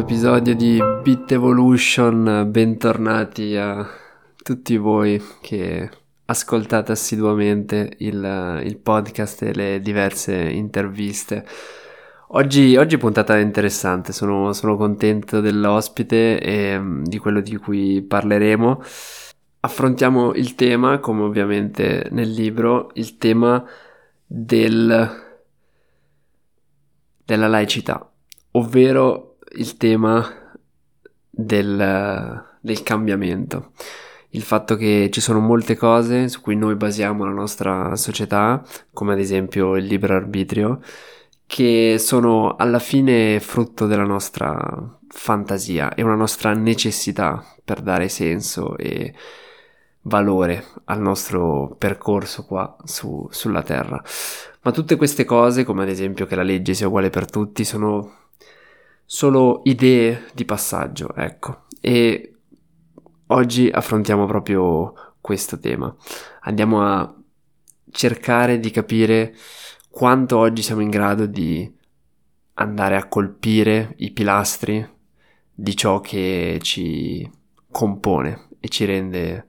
episodio di Bit Evolution, bentornati a tutti voi che ascoltate assiduamente il, il podcast e le diverse interviste. Oggi, oggi puntata interessante, sono, sono contento dell'ospite e mm, di quello di cui parleremo. Affrontiamo il tema, come ovviamente nel libro, il tema del, della laicità ovvero il tema del, del cambiamento il fatto che ci sono molte cose su cui noi basiamo la nostra società, come ad esempio il libero arbitrio, che sono alla fine frutto della nostra fantasia e una nostra necessità per dare senso e valore al nostro percorso qua su, sulla Terra. Ma tutte queste cose, come ad esempio che la legge sia uguale per tutti, sono solo idee di passaggio, ecco. E oggi affrontiamo proprio questo tema. Andiamo a cercare di capire quanto oggi siamo in grado di andare a colpire i pilastri di ciò che ci compone e ci rende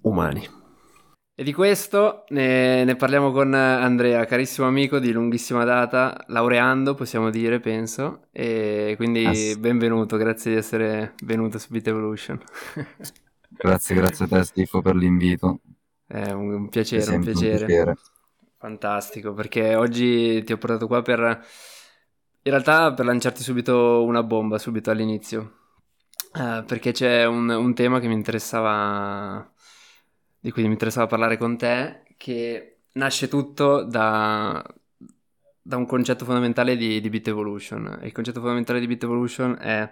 umani. E di questo ne, ne, parliamo con Andrea, carissimo amico di lunghissima data, laureando possiamo dire, penso, e quindi ah, benvenuto, grazie di essere venuto su Beat Evolution. grazie, grazie a te Stifo per l'invito. È un, un piacere, un piacere. un piacere. Fantastico, perché oggi ti ho portato qua per, in realtà per lanciarti subito una bomba, subito all'inizio, uh, perché c'è un, un tema che mi interessava di cui mi interessava parlare con te, che nasce tutto da, da un concetto fondamentale di, di Bit Evolution. Il concetto fondamentale di Bit Evolution è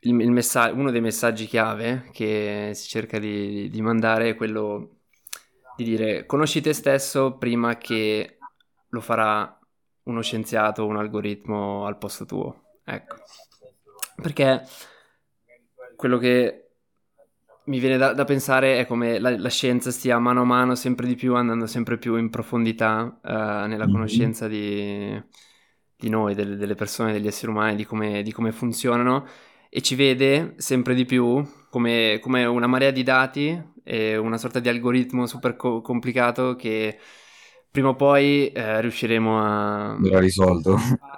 il, il messa- uno dei messaggi chiave che si cerca di, di mandare è quello di dire conosci te stesso prima che lo farà uno scienziato o un algoritmo al posto tuo. Ecco. Perché quello che mi viene da, da, pensare è come la, la, scienza stia mano a mano sempre di più andando sempre più in profondità uh, nella mm-hmm. conoscenza di, di noi, delle, delle, persone, degli esseri umani, di come, di come, funzionano e ci vede sempre di più come, come una marea di dati e una sorta di algoritmo super co- complicato che prima o poi eh, riusciremo a,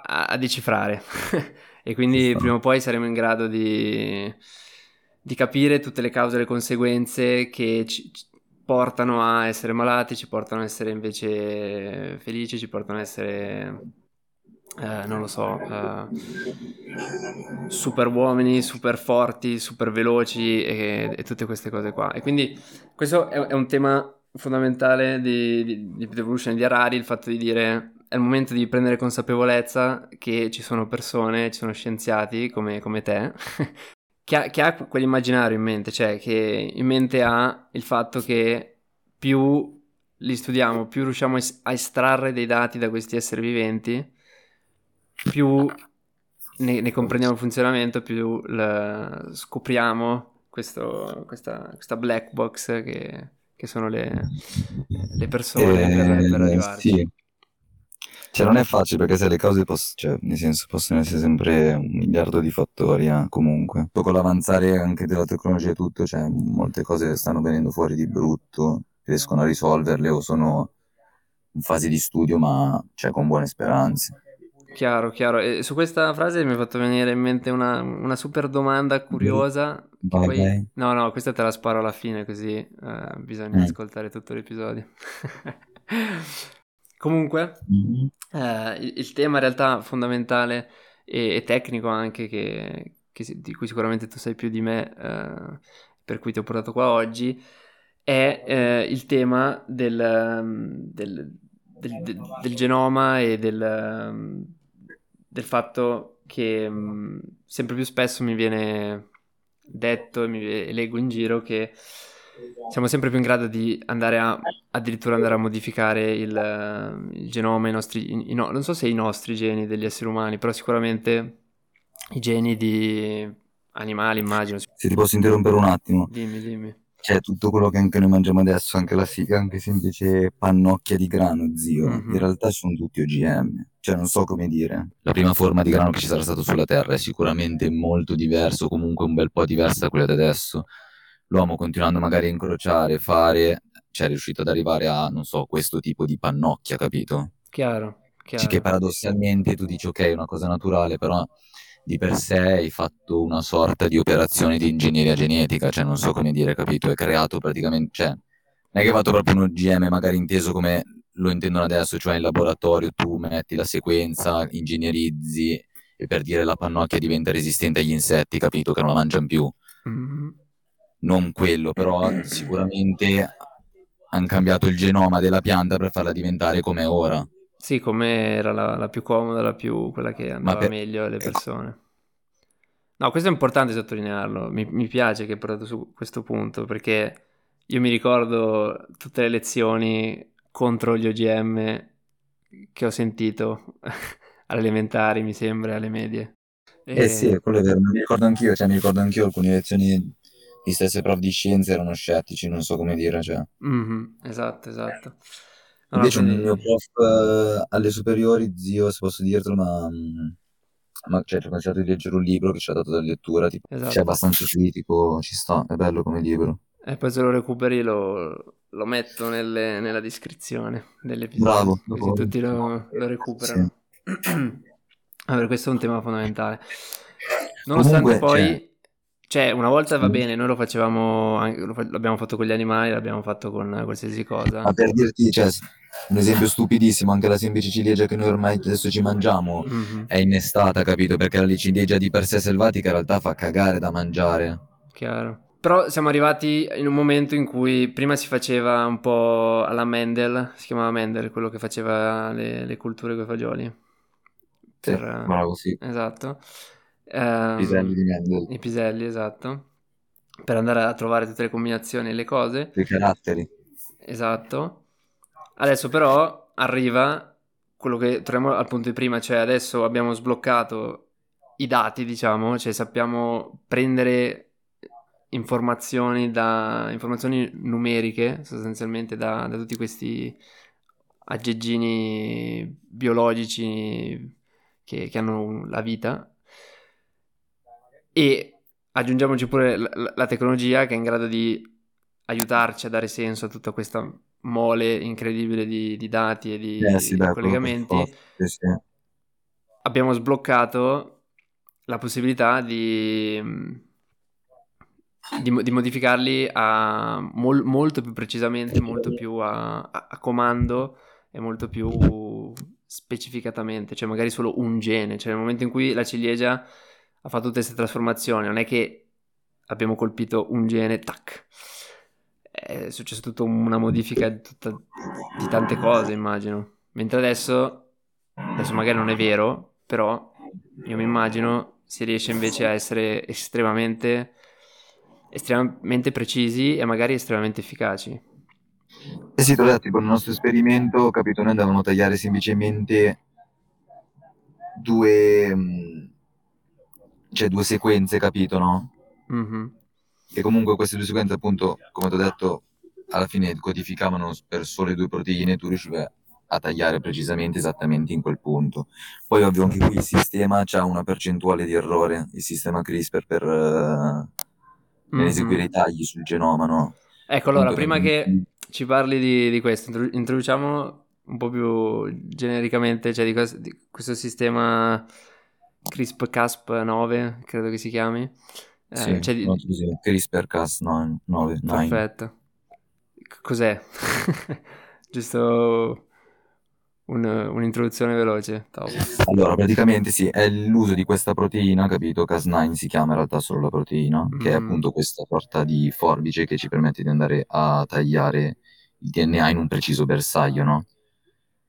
a, a decifrare. E quindi prima o poi saremo in grado di di capire tutte le cause e le conseguenze che ci, portano a essere malati, ci portano a essere invece felici, ci portano a essere, eh, non lo so, eh, super uomini, super forti, super veloci e, e, tutte queste cose qua. E quindi questo è, è un tema fondamentale di, di, di Evolution di Harari, il fatto di dire è il momento di prendere consapevolezza che ci sono persone, ci sono scienziati come, come te, che ha, che ha quell'immaginario in mente, cioè che in mente ha il fatto che più li studiamo, più riusciamo a estrarre dei dati da questi esseri viventi, più ne, ne comprendiamo il funzionamento, più scopriamo questo, questa, questa, black box che, che sono le, le persone eh, per, per arrivarci. Sì. Cioè, non è facile perché se le cause poss- cioè, nel senso, possono essere sempre un miliardo di fattori, eh, comunque. Poi con l'avanzare anche della tecnologia e tutto, cioè, molte cose stanno venendo fuori di brutto, riescono a risolverle o sono in fase di studio, ma cioè, con buone speranze. Chiaro, chiaro. E su questa frase mi ha fatto venire in mente una, una super domanda curiosa. Vai, poi... vai. No, no, questa te la sparo alla fine, così eh, bisogna mm. ascoltare tutto l'episodio. Comunque, mm-hmm. eh, il, il, tema in realtà fondamentale e, e tecnico anche, che, che, di cui sicuramente tu sai più di me, eh, per cui ti ho portato qua oggi, è eh, il tema del, mm, del, del, del genoma e del, fatto che mh, mm, sempre più spesso mi viene detto e, mi, e leggo in giro che siamo sempre più in grado di andare a addirittura andare a modificare il, il genoma, i nostri, i, i, non so se i nostri geni degli esseri umani, però sicuramente i geni di animali, immagino. Se ti posso interrompere un attimo. Dimmi, dimmi. Cioè, tutto quello che anche noi mangiamo adesso, anche la figa, anche semplice pannocchia di grano, zio, mm-hmm. in realtà sono tutti OGM. Cioè, non so come dire. La prima forma di grano che ci sarà stato sulla Terra è sicuramente molto diverso, comunque un bel po' diversa da quella di adesso. L'uomo continuando magari a incrociare, fare, cioè è riuscito ad arrivare a, non so, questo tipo di pannocchia, capito? Chiaro, chiaro. Che paradossalmente tu dici, ok, è una cosa naturale, però di per sé hai fatto una sorta di operazione di ingegneria genetica, cioè non so come dire, capito? Hai creato praticamente, cioè, non è che hai fatto proprio un OGM magari inteso come lo intendono adesso, cioè in laboratorio tu metti la sequenza, ingegnerizzi e per dire la pannocchia diventa resistente agli insetti, capito? Che non la mangiano più. Mm-hmm. Non quello, però sicuramente hanno cambiato il genoma della pianta per farla diventare come è ora. Sì, come era la, la, più comoda, la più, quella che andava per... meglio alle persone. No, questo è importante sottolinearlo. Mi, mi piace che hai portato su questo punto perché io mi ricordo tutte le lezioni contro gli OGM che ho sentito alle elementari, mi sembra, alle medie. E... Eh sì, quello è vero, mi ricordo anch'io, cioè mi ricordo anch'io alcune lezioni di stesse prof di scienze erano scettici, non so come dire, cioè. Mm-hmm, esatto, esatto. Invece un mio prof eh, alle superiori, zio, se posso dirtelo, ma, ma cioè, ci ha consigliato di leggere un libro che ci ha dato da lettura, tipo, esatto. cioè, abbastanza critico, ci sta, è bello come libro. E poi se lo recuperi lo, lo metto nelle, nella descrizione dell'episodio, Bravo, così tutti lo, lo recuperano. Sì. allora, questo è un tema fondamentale. Nonostante Comunque, poi... Cioè cioè, una volta va bene, noi lo facevamo, l'abbiamo fatto con gli animali, l'abbiamo fatto con qualsiasi cosa. Ma per dirti, cioè, un esempio stupidissimo, anche la semplice ciliegia che noi ormai adesso ci mangiamo mm-hmm. è innestata, capito? Perché la ciliegia di per sé selvatica in realtà fa cagare da mangiare. Chiaro. Però siamo arrivati in un momento in cui prima si faceva un po' alla Mendel, si chiamava Mendel, quello che faceva le, le culture con i fagioli. Per, sì, bravo, sì. Esatto. Um, piselli di Mendel. I piselli, esatto. Per andare a trovare tutte le combinazioni e le cose. I caratteri. Esatto. Adesso però arriva quello che troviamo al punto di prima, cioè adesso abbiamo sbloccato i dati, diciamo, cioè sappiamo prendere informazioni da informazioni numeriche sostanzialmente da, da tutti questi aggeggini biologici che, che hanno la vita e aggiungiamoci pure la, la, tecnologia che è in grado di aiutarci a dare senso a tutta questa mole incredibile di, di dati e di, eh, sì, di collegamenti. Sì, sì. Abbiamo sbloccato la possibilità di, di, di modificarli a mol, molto più precisamente, molto più a, a, a comando e molto più specificatamente, cioè magari solo un gene, cioè nel momento in cui la ciliegia ha fatto tutte queste trasformazioni, non è che abbiamo colpito un gene, tac. È successo tutta una modifica di, tutta, di tante cose, immagino. Mentre adesso, adesso magari non è vero, però io mi immagino si riesce invece a essere estremamente, estremamente precisi e magari estremamente efficaci. Eh sì, tra tipo nel nostro esperimento, capito, noi andavamo a tagliare semplicemente due, c'è due sequenze, capito, no? Mm-hmm. Che comunque queste due sequenze, appunto, come ti ho detto, alla fine codificavano per sole due proteine, tu riuscivi a tagliare precisamente esattamente in quel punto. Poi ovvio anche qui il sistema ha una percentuale di errore, il sistema CRISPR per, uh, mm-hmm. eseguire i tagli sul genoma, no? Ecco, allora, Appunto, prima che ci parli di, di questo, introduciamo un po' più genericamente, cioè di questo, di questo sistema CRISP-Cas 9, credo che si chiami. Eh, sì, cioè di... CRISPR-Cas 9, 9. Perfetto. Cos'è? Giusto un, un'introduzione veloce. Top. Allora, praticamente sì, è l'uso di questa proteina, capito? Cas9 si chiama in realtà solo la proteina, mm. che è mm. appunto questa sorta di forbice che ci permette di andare a tagliare il DNA in un preciso bersaglio, no?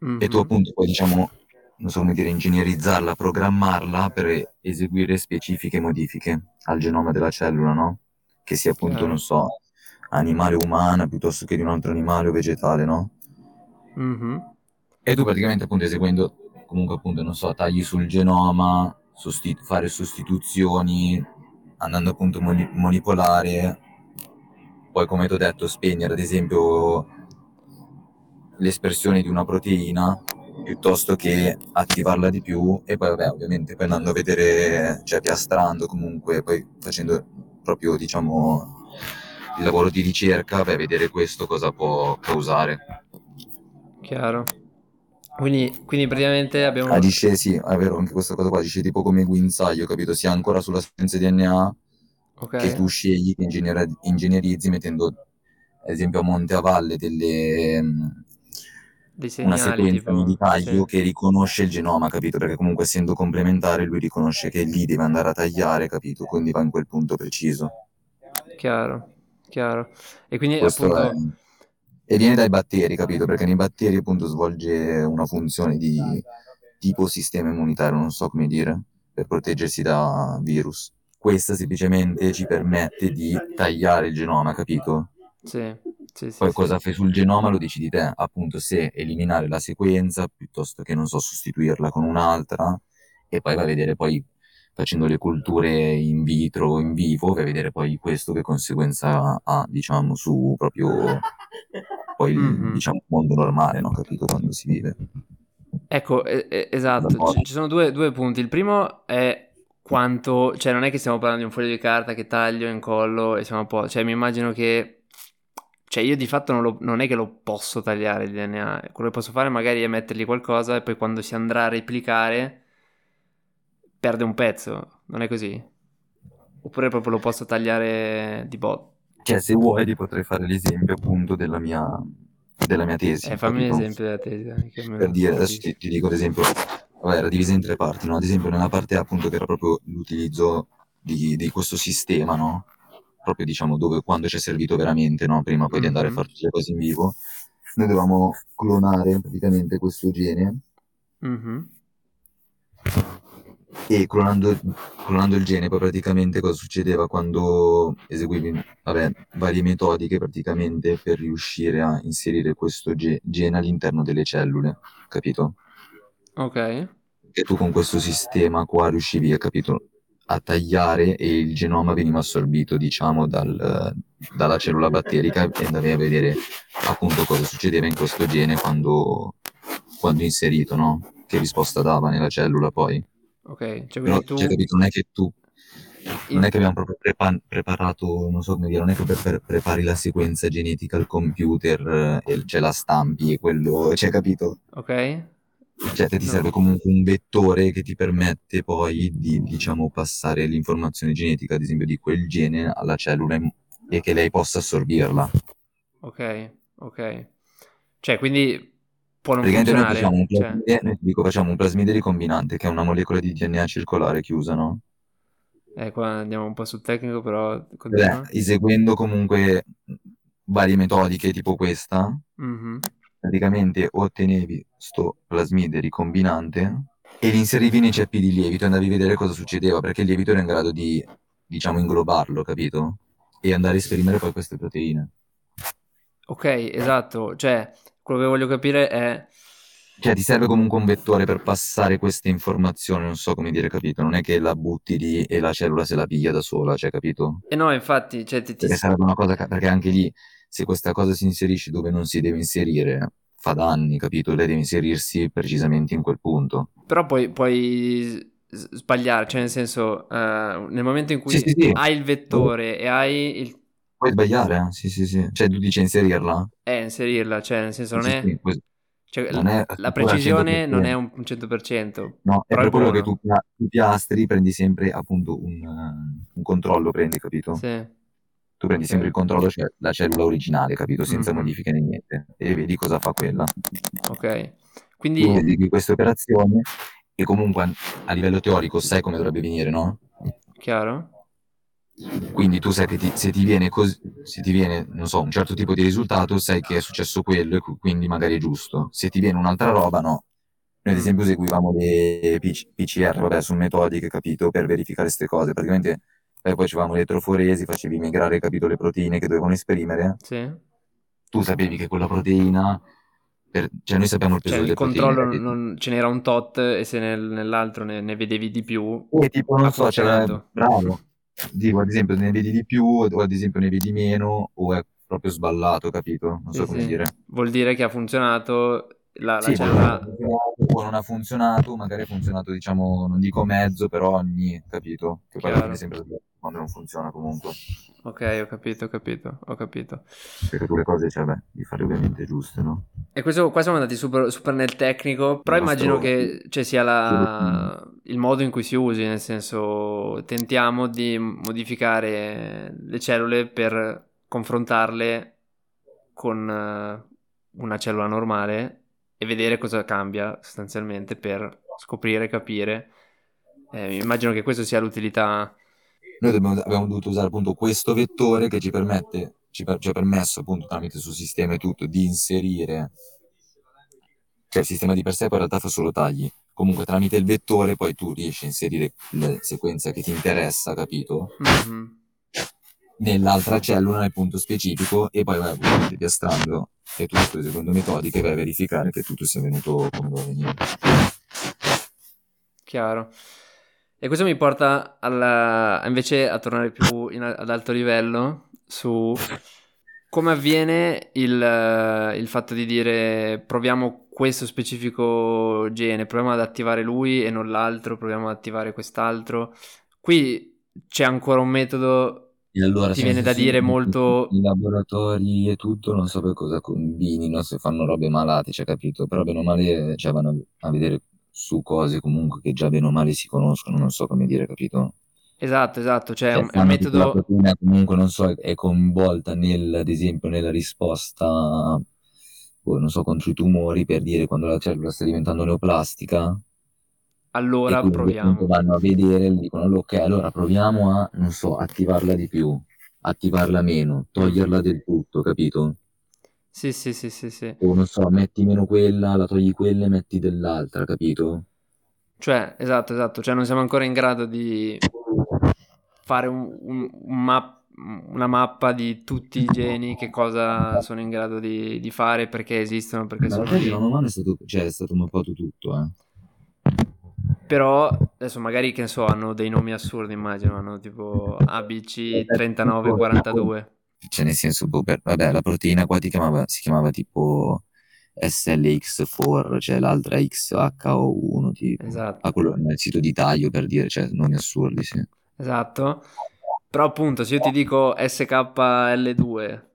Mm-hmm. E tu mm-hmm. appunto poi diciamo non so come dire, ingegnerizzarla, programmarla per eseguire specifiche modifiche al genoma della cellula, no? Che sia appunto, non so, animale o umana piuttosto che di un altro animale o vegetale, no? Mm-hmm. E tu praticamente appunto eseguendo comunque appunto, non so, tagli sul genoma, sostitu- fare sostituzioni, andando appunto a mani- manipolare, poi come ti ho detto spegnere ad esempio l'espressione di una proteina piuttosto che attivarla di più e poi vabbè ovviamente poi andando a vedere, cioè piastrando comunque, poi facendo proprio diciamo il lavoro di ricerca, vai a vedere questo cosa può causare. Chiaro. Quindi, quindi praticamente abbiamo... Agisce, sì, è vero, anche questa cosa qua agisce tipo come guinzaglio, capito? Sia ancora sulla sequenza DNA okay. che tu scegli, che ingegner- ingegnerizzi mettendo, ad esempio, a monte a valle delle... Segnali, una sequenza tipo, di taglio sì. che riconosce il genoma, capito? Perché comunque essendo complementare lui riconosce che lì deve andare a tagliare, capito? Quindi va in quel punto preciso. Chiaro, chiaro. E quindi Questo appunto... È e viene dai batteri, capito? Perché nei batteri appunto svolge una funzione di tipo sistema immunitario, non so come dire, per proteggersi da virus. Questa semplicemente ci permette di tagliare il genoma, capito? Sì, sì, sì. Poi sì. cosa fai sul genoma lo decidi te, appunto se eliminare la sequenza piuttosto che, non so, sostituirla con un'altra e poi vai a vedere poi facendo le culture in vitro o in vivo, vai a vedere poi questo che conseguenza ha, diciamo, su proprio poi mm-hmm. diciamo il mondo normale, no? Capito quando si vive. Ecco, eh, esatto, ci, ci sono due, due, punti. Il primo è quanto, cioè non è che stiamo parlando di un foglio di carta che taglio, incollo e siamo a posto, cioè mi immagino che, cioè io di fatto non, lo, non, è che lo posso tagliare il DNA, quello che posso fare magari è mettergli qualcosa e poi quando si andrà a replicare perde un pezzo, non è così? Oppure proprio lo posso tagliare di bot? Cioè, se vuoi ti potrei fare l'esempio appunto della mia, della mia tesi. Eh, fammi l'esempio della tesi. Per dire, adesso ti, ti, dico ad esempio, vabbè, era divisa in tre parti, no? Ad esempio nella parte appunto che era proprio l'utilizzo di, di questo sistema, no? Proprio diciamo dove, quando ci è servito veramente, no? Prima poi mm-hmm. di andare a fare tutte le cose in vivo, noi dovevamo clonare praticamente questo gene. Mm-hmm e clonando, clonando, il gene, poi praticamente cosa succedeva quando eseguivi vabbè, varie metodiche praticamente per riuscire a inserire questo ge- gene all'interno delle cellule, capito? Ok. E tu con questo sistema qua riuscivi, capito, a tagliare e il genoma veniva assorbito, diciamo, dal, dalla cellula batterica e andavi a vedere appunto cosa succedeva in questo gene quando, quando inserito, no? Che risposta dava nella cellula poi. Ok, cioè Però, tu... cioè, capito, non è che tu, non è che abbiamo proprio prepa- preparato, non so come dire, non è che per, per- prepari la sequenza genetica al computer eh, e ce la stampi e quello, cioè, capito? Ok. Cioè, te ti serve comunque un vettore che ti permette poi di, diciamo, passare l'informazione genetica, ad esempio, di quel gene alla cellula e che lei possa assorbirla. Ok, ok. Cioè, quindi può non Praticamente noi funzionare. facciamo un Cioè, plasmide, noi ti dico, facciamo un plasmide ricombinante, che è una molecola di DNA circolare chiusa, no? eh, qua andiamo un po' sul tecnico, però Beh, eseguendo comunque varie metodiche tipo questa, Mhm. Praticamente ottenevi sto plasmide ricombinante e li inserivi nei ceppi di lievito e andavi a vedere cosa succedeva, perché il lievito era in grado di, diciamo, inglobarlo, capito? E andare a esprimere poi queste proteine. Ok, esatto. Cioè, quello che voglio capire è... Cioè, ti serve comunque un vettore per passare queste informazioni, non so come dire, capito? Non è che la butti lì e la cellula se la piglia da sola, cioè, capito? E no, infatti, cioè, ti, ti... Perché sarebbe una cosa, perché anche lì, se questa cosa si inserisce dove non si deve inserire, fa danni, capito? Lei deve inserirsi precisamente in quel punto. Però poi puoi sbagliare, cioè nel senso, uh, nel momento in cui sì, sì, sì. hai il vettore e hai il Puoi sbagliare, eh? sì, sì, sì. Cioè, tu dici inserirla? Eh, inserirla, cioè, nel senso, non è... cioè, non è la precisione non è 100%. un un 100%, No, è per quello che tu, tu piastri, prendi sempre appunto un, un controllo, prendi, capito? Sì, Tu prendi sempre il controllo, cioè la cellula originale, capito? Senza Mhm. modifiche né niente. E vedi cosa fa quella. Ok. Tu Quindi, esegui queste operazioni e comunque a, livello teorico sai come dovrebbe venire, no? chiaro? Quindi tu sai che ti- se ti viene così, se ti viene, non so, un certo tipo di risultato, sai che è successo quello e qu- quindi magari è giusto. Se ti viene un'altra roba, no. Noi ad Mm. esempio eseguivamo le PC PCR, vabbè, su metodiche, capito, per verificare queste cose. Praticamente poi facevamo le elettroforesi, facevi migrare, capito, le proteine che dovevano esprimere. Sì? Tu sapevi che quella proteina, per- cioè noi sappiamo il peso Cioè, il proteine, controllo capito? non, ce n'era un tot e se nel- nell'altro ne, ne vedevi di più, E tipo, non so, funzionato. bravo. Dico, ad esempio, ne vedi di più o ad esempio ne vedi meno o è proprio sballato, capito? Non so Sì, come sì. dire. Vuol dire che ha funzionato la, la Sì, cellula... o non ha funzionato, magari ha funzionato, diciamo, non dico mezzo, però ogni, capito? Che poi è sempre sbagliato quando non funziona comunque. Ok, ho capito, ho capito, ho capito. Perché tu le cose, cioè, beh, di fare ovviamente giuste, no? E questo qua siamo andati super, super nel tecnico, però Il immagino nostro- che cioè, sia la- il modo in cui si usi, nel senso tentiamo di modificare le cellule per confrontarle con eh, una cellula normale e vedere cosa cambia sostanzialmente per scoprire, capire. Eh, immagino che questo sia l'utilità. Noi dobbiamo- abbiamo dovuto usare appunto questo vettore che ci permette, ci, per- ci ha permesso appunto tramite il suo sistema e tutto di inserire, cioè il sistema di per sé poi in realtà fa solo tagli. Comunque tramite il vettore poi tu riesci a inserire la sequenza che ti interessa, capito? Mhm. Nell'altra cellula nel punto specifico e poi vai a piastrando e tutto secondo metodiche vai a verificare che tutto sia venuto come venire. Chiaro. E questo mi porta alla- invece a tornare più in- ad alto livello su come avviene il, eh, il fatto di dire proviamo questo specifico gene, proviamo ad attivare lui e non l'altro, proviamo ad attivare quest'altro. Qui c'è ancora un metodo, E allora, ti viene da dire molto... I laboratori e tutto, non so per cosa combinino, se fanno robe malate, cioè, capito? Però bene o male, cioè, vanno a vedere su cose comunque che già bene o male si conoscono, non so come dire, capito? Esatto, esatto, cioè Cioè, un, è metodo... proteina comunque, non so, è- coinvolta nel, ad esempio, nella risposta, boh, non so, contro i tumori, per dire quando la cellula sta diventando neoplastica, Allora proviamo. vanno a vedere dicono, "Allora, ok, allora proviamo a, non so, attivarla di più, attivarla meno, toglierla del tutto, capito? Sì, sì, sì, sì, sì. O non so, metti meno quella, la togli quella e metti dell'altra, capito? Cioè, esatto, esatto, cioè non siamo ancora in grado di fare un- un- un map- una mappa di tutti i geni, che cosa sono in grado di, di fare, perché esistono, perché Ma sono lì. non male è stato, cioè, è stato mappato tutto, eh. Però adesso magari che ne so, hanno dei nomi assurdi, immagino, hanno tipo ABC 3942. Cioè, nel senso, boh, per- vabbè, la proteina qua chiamava, si chiamava tipo SLX4, cioè l'altra XHO1, tipo. Esatto. Ah, quello nel sito di taglio, per dire, cioè, nomi assurdi, sì. Esatto. Però appunto, se io ti dico SKL2,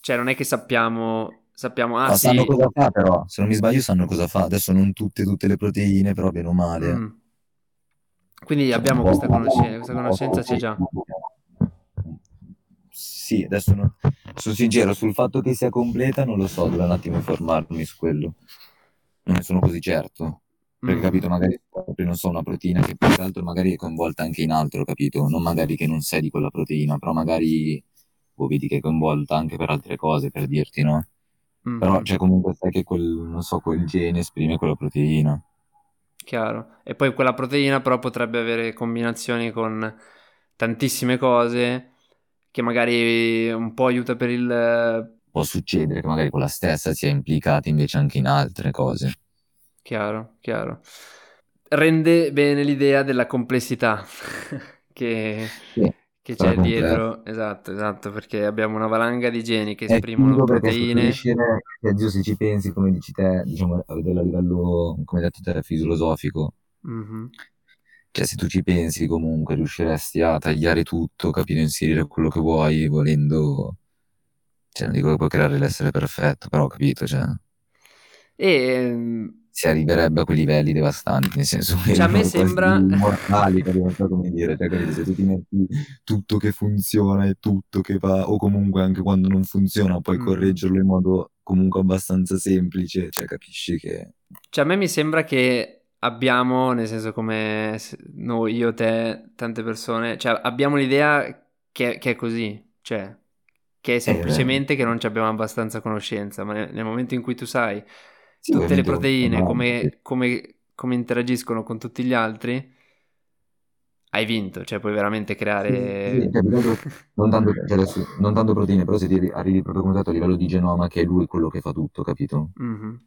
cioè non è che sappiamo, sappiamo, ah Ma sì, sanno cosa fa, però, se non mi sbaglio sanno cosa fa. Adesso non tutte, tutte le proteine, però bene o male. mm. Quindi abbiamo questa conoscenza, questa conoscenza c'è già. Sì, adesso no- sono sincero, sul fatto che sia completa non lo so, devo un attimo informarmi su quello. Non ne sono così certo. Perché, Mm. capito, magari non so, una proteina che più che altro magari è coinvolta anche in altro, capito? Non magari che non sei di quella proteina, però magari boh, vedi che è coinvolta anche per altre cose, per dirti, no? Mm, Però, cioè, comunque sai che quel, non so, quel gene esprime quella proteina. Chiaro. E poi quella proteina però potrebbe avere combinazioni con tantissime cose che magari un po' aiuta per il... Può succedere che magari quella stessa sia implicata invece anche in altre cose. Chiaro, chiaro. Rende bene l'idea della complessità che, Sì, che c'è complesso. dietro. Esatto, esatto, perché abbiamo una valanga di geni che È esprimono perché proteine. zio, se ci pensi, come dici te, diciamo, a livello, come detto te, filosofico, Mhm. Cioè se tu ci pensi comunque riusciresti a tagliare tutto, capire, inserire quello che vuoi, volendo, cioè non dico che puoi creare l'essere perfetto, però ho capito, cioè, E ehm, si arriverebbe a quei livelli devastanti, nel senso che Cioè, a me sembra- capito? non so come dire, cioè, capito? se tu ti metti tutto che funziona e tutto che va, o comunque anche quando non funziona puoi Mm. correggerlo in modo comunque abbastanza semplice, cioè capisci che... Cioè, a me mi sembra che abbiamo, nel senso come noi, io, te, tante persone, cioè abbiamo l'idea che, che è così, cioè che è semplicemente che non ci abbiamo abbastanza conoscenza, ma nel, nel momento in cui tu sai Sì, tutte le proteine, come, come- come interagiscono con tutti gli altri, hai vinto, cioè puoi veramente creare... Sì, sì, cioè, non tanto, cioè, non tanto proteine, però se ti arri- arrivi proprio come detto, a livello di genoma, che è lui quello che fa tutto, capito? Mhm,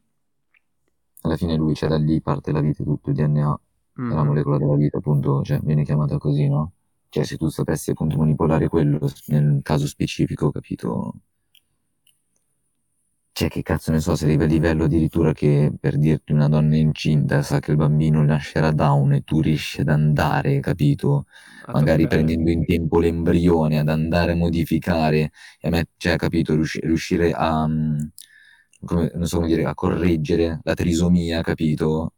Alla fine lui, c'è da lì parte la vita, tutto il DNA, è la molecola della vita, appunto, cioè viene chiamata così, no? cioè se tu sapessi appunto manipolare quello nel caso specifico, capito? Cioè, che cazzo ne so, se arrivi a livello addirittura che per dirti una donna incinta sa che il bambino nascerà down e tu riesci ad andare, capito? A Magari toccare. prendendo in tempo l'embrione, ad andare a modificare, e a me, cioè, capito, riusci- riuscire a, mm, come, non so come dire, a correggere la trisomia, capito?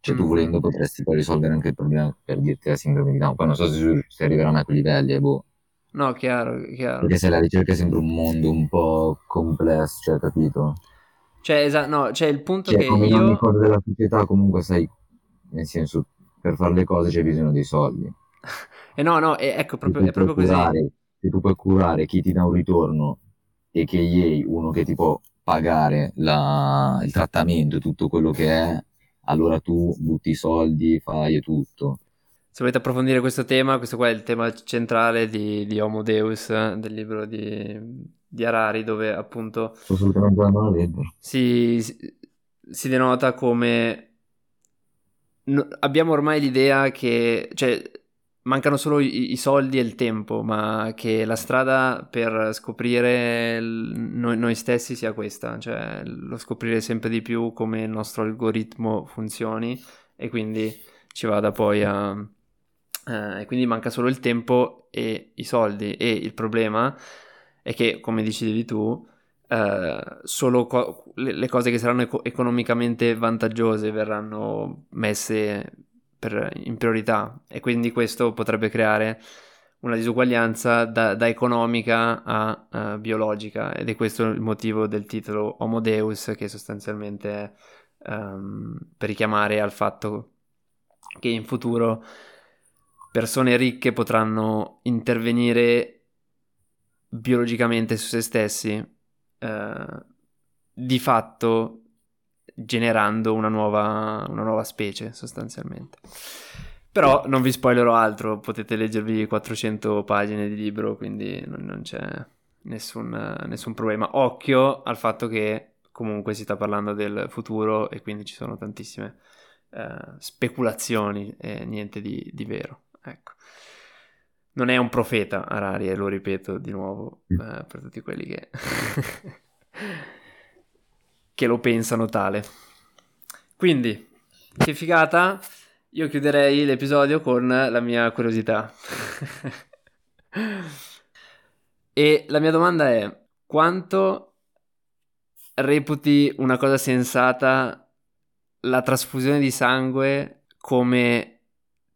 Cioè, tu volendo potresti poi risolvere anche il problema per dirti la sindrome di Down. Poi non so se, se arriveranno a quei livelli, eh, boh. No, chiaro, chiaro. Perché se la ricerca è sempre un mondo un po' complesso, cioè, capito? Cioè, esatto, no, cioè il punto cioè, che come io... ogni cosa della società comunque sai, nel senso, per fare le cose c'è bisogno dei soldi. E eh no, no, e ecco, proprio, è proprio curare, così. Se tu puoi curare chi ti dà un ritorno e che gli uno che ti può pagare la, il trattamento, tutto quello che è, allora tu butti i soldi, fai e tutto. Se volete approfondire questo tema, questo qua è il tema centrale di, di Homo Deus, del libro di, di Harari, dove appunto. Si, si denota come no, abbiamo ormai l'idea che, cioè, mancano solo i, i, soldi e il tempo, ma che la strada per scoprire il, noi, noi, stessi sia questa, cioè lo scoprire sempre di più come il nostro algoritmo funzioni e quindi ci vada poi a... Eh, quindi manca solo il tempo e i soldi. E il problema è che, come dicevi tu, eh, solo co- le, le, cose che saranno eco- economicamente vantaggiose verranno messe per, in priorità e quindi questo potrebbe creare una disuguaglianza da, da economica a uh, biologica ed è questo il motivo del titolo Homo Deus che sostanzialmente è um, per richiamare al fatto che in futuro persone ricche potranno intervenire biologicamente su se stessi uh, di fatto generando una nuova, una nuova specie sostanzialmente. Però non vi spoilerò altro, potete leggervi 400 pagine di libro, quindi non, non c'è nessun, nessun, problema. Occhio al fatto che comunque si sta parlando del futuro e quindi ci sono tantissime eh, speculazioni e niente di, di, vero. Ecco. Non è un profeta Arari, e lo ripeto di nuovo eh, per tutti quelli che... che lo pensano tale. Quindi, che figata, io chiuderei l'episodio con la mia curiosità. e la mia domanda è, quanto reputi una cosa sensata la trasfusione di sangue come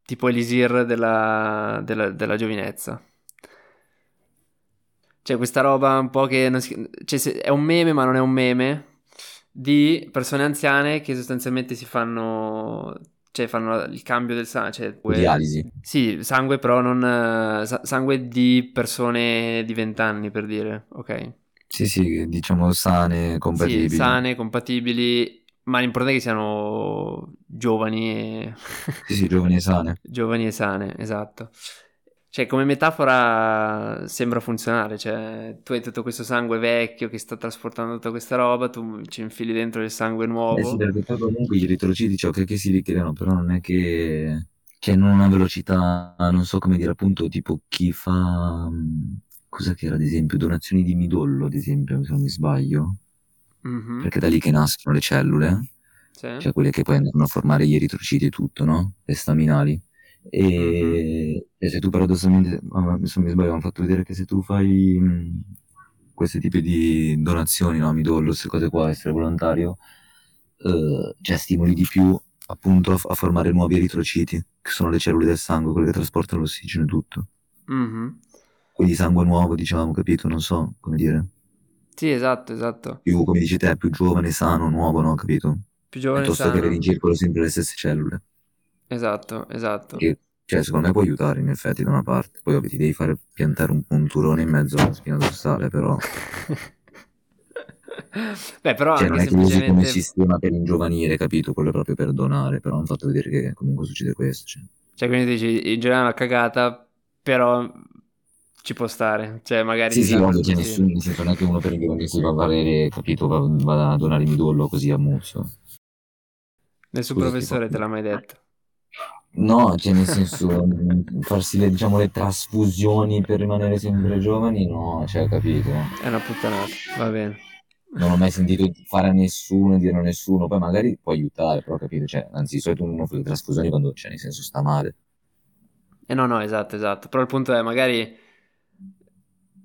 tipo elisir della, della, della giovinezza? Cioè, questa roba un po' che... Si... Cioè, è un meme, ma non è un meme di persone anziane che sostanzialmente si fanno cioè fanno il cambio del sangue cioè, dialisi. Sì sangue però non uh, sangue di persone di 20 anni per dire ok? Sì sì diciamo sane compatibili. Sì, sane compatibili ma l'importante è che siano giovani e sì sì giovani e sane. Giovani e sane esatto cioè, come metafora sembra funzionare, cioè tu hai tutto questo sangue vecchio che sta trasportando tutta questa roba, tu ci infili dentro il sangue nuovo. Eh sì, perché poi comunque gli eritrociti ciò che, che si ricreano, però non è che... Cioè, non una velocità, non so come dire, appunto, tipo chi fa... Mm, cosa che era, ad esempio, donazioni di midollo, ad esempio, se non mi sbaglio. Mm-hmm. Perché è da lì che nascono le cellule, sì. cioè quelle che poi andano a formare gli eritrociti e tutto, no? Le staminali. E, mm-hmm. e se tu paradossalmente, se mi sbaglio, hanno fatto vedere che se tu fai mh, questi tipi di donazioni, no, midollo, queste cose qua, essere volontario, eh, cioè stimoli di più appunto a, a, formare nuovi eritrociti, che sono le cellule del sangue, quelle che trasportano l'ossigeno e tutto. Mm-hmm. Quindi sangue nuovo, diciamo, capito? Non so come dire. Sì, esatto, esatto. Più, come dici te, più giovane, sano, nuovo, no? Capito? Più giovane, Piuttosto sano. che avere in circolo sempre le stesse cellule. Esatto, esatto. E, cioè, secondo me può aiutare in effetti da una parte. Poi ti devi fare piantare un punturone in mezzo alla spina dorsale, però... Beh, però cioè, non è che semplicemente... usi come sistema per ingiovanire, capito? Quello è proprio per donare, però hanno fatto vedere che comunque succede questo. Cioè, cioè quindi dici, in generale è una cagata, però ci può stare. Cioè, magari... Sì, sì, ovvio, che nessuno, nel senso, non è che uno per ingiovanire si va a valere, capito? Va, va a donare il midollo così a muzzo. Nessun Così professore te l'ha mai detto. No, cioè nel senso, farsi le, diciamo, le trasfusioni per rimanere sempre giovani, no, cioè, capito? È una puttanata, va bene. Non ho mai sentito fare a nessuno, dire a nessuno, poi magari può aiutare, però capito? Cioè, anzi, di solito uno fa le trasfusioni quando, cioè, nel senso, sta male. Eh no, no, esatto, esatto. Però il punto è, magari...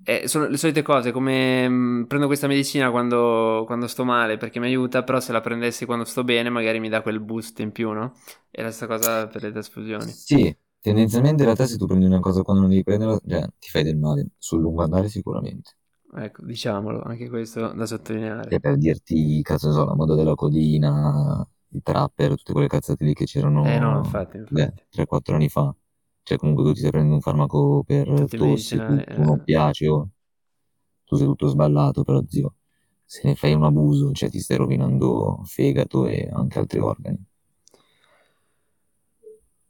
Eh, sono le solite cose, come mh, mm, prendo questa medicina quando, quando, sto male perché mi aiuta, però se la prendessi quando sto bene magari mi dà quel boost in più, no? È la stessa cosa per le trasfusioni. Sì, tendenzialmente in realtà se tu prendi una cosa quando non devi prenderla, cioè, ti fai del male, sul lungo andare sicuramente. Ecco, diciamolo, anche questo da sottolineare. Che per dirti, cazzo so, la moda della codina, i trapper, tutte quelle cazzate lì che c'erano eh no, infatti, infatti. 3-4 anni fa. Cioè, comunque tu ti stai prendendo un farmaco per Tutti tosse, tu, tu non eh. piace, o tu sei tutto sballato, però zio, se ne fai un abuso, cioè ti stai rovinando fegato e anche altri organi.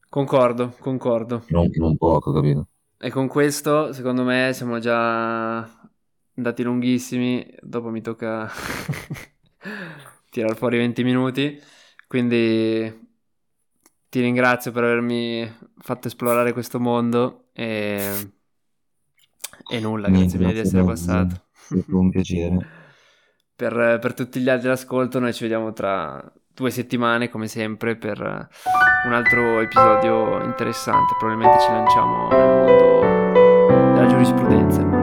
Concordo, concordo. Non, non poco, capito? E con questo, secondo me, siamo già andati lunghissimi. Dopo mi tocca tirare fuori 20 minuti. Quindi ti ringrazio per avermi fatto esplorare questo mondo e, e nulla, Niente, grazie mille di essere passato. È un piacere. per, per tutti gli altri all'ascolto, noi ci vediamo tra due settimane, come sempre, per un altro episodio interessante. Probabilmente ci lanciamo nel mondo della giurisprudenza.